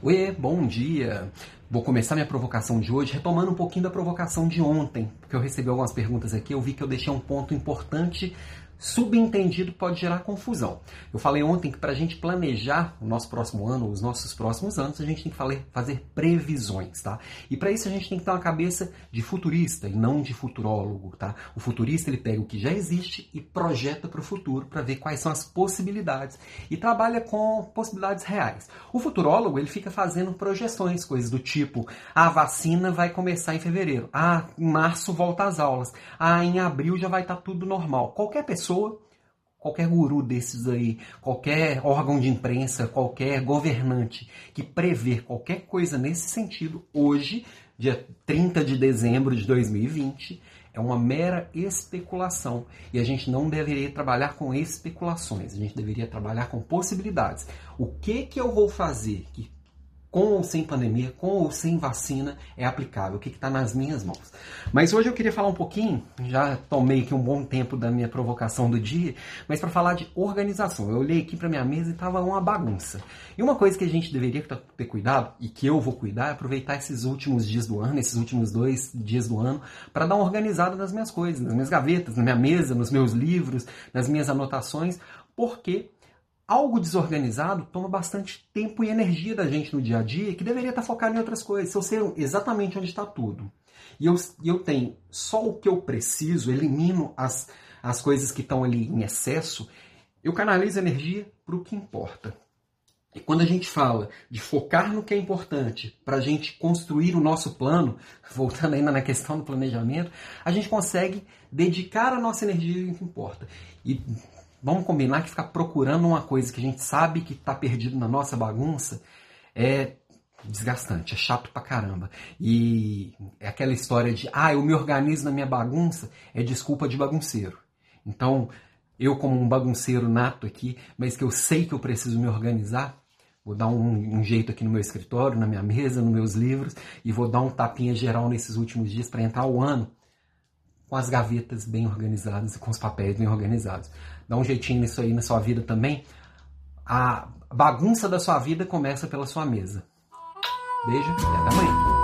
Oi, bom dia! Vou começar minha provocação de hoje retomando um pouquinho da provocação de ontem, porque eu recebi algumas perguntas aqui, eu vi que eu deixei um ponto importante subentendido pode gerar confusão. Eu falei ontem que para a gente planejar o nosso próximo ano, os nossos próximos anos, a gente tem que fazer previsões, tá? E para isso a gente tem que ter uma cabeça de futurista e não de futurólogo, tá? O futurista ele pega o que já existe e projeta para o futuro para ver quais são as possibilidades e trabalha com possibilidades reais. O futurólogo ele fica fazendo projeções, coisas do tipo: ah, a vacina vai começar em fevereiro, ah, em março volta às aulas, ah, em abril já vai estar tá tudo normal. Qualquer pessoa pessoa, qualquer guru desses aí, qualquer órgão de imprensa, qualquer governante que prever qualquer coisa nesse sentido, hoje, dia 30 de dezembro de 2020, é uma mera especulação. E a gente não deveria trabalhar com especulações, a gente deveria trabalhar com possibilidades. O que, que eu vou fazer que com ou sem pandemia, com ou sem vacina, é aplicável, o que está nas minhas mãos. Mas hoje eu queria falar um pouquinho, já tomei aqui um bom tempo da minha provocação do dia, mas para falar de organização. Eu olhei aqui para minha mesa e estava uma bagunça. E uma coisa que a gente deveria ter cuidado, e que eu vou cuidar, é aproveitar esses últimos dias do ano, esses últimos dois dias do ano, para dar uma organizada nas minhas coisas, nas minhas gavetas, na minha mesa, nos meus livros, nas minhas anotações, porque algo desorganizado toma bastante tempo e energia da gente no dia a dia que deveria estar focado em outras coisas. Se eu sei exatamente onde está tudo e eu, eu tenho só o que eu preciso, elimino as, as coisas que estão ali em excesso, eu canalizo energia para o que importa. E quando a gente fala de focar no que é importante para a gente construir o nosso plano, voltando ainda na questão do planejamento, a gente consegue dedicar a nossa energia ao que importa. E Vamos combinar que ficar procurando uma coisa que a gente sabe que está perdido na nossa bagunça é desgastante, é chato pra caramba. E é aquela história de, ah, eu me organizo na minha bagunça, é desculpa de bagunceiro. Então, eu como um bagunceiro nato aqui, mas que eu sei que eu preciso me organizar, vou dar um, um jeito aqui no meu escritório, na minha mesa, nos meus livros, e vou dar um tapinha geral nesses últimos dias para entrar o ano com as gavetas bem organizadas e com os papéis bem organizados. Dá um jeitinho nisso aí na sua vida também. A bagunça da sua vida começa pela sua mesa. Beijo e até amanhã.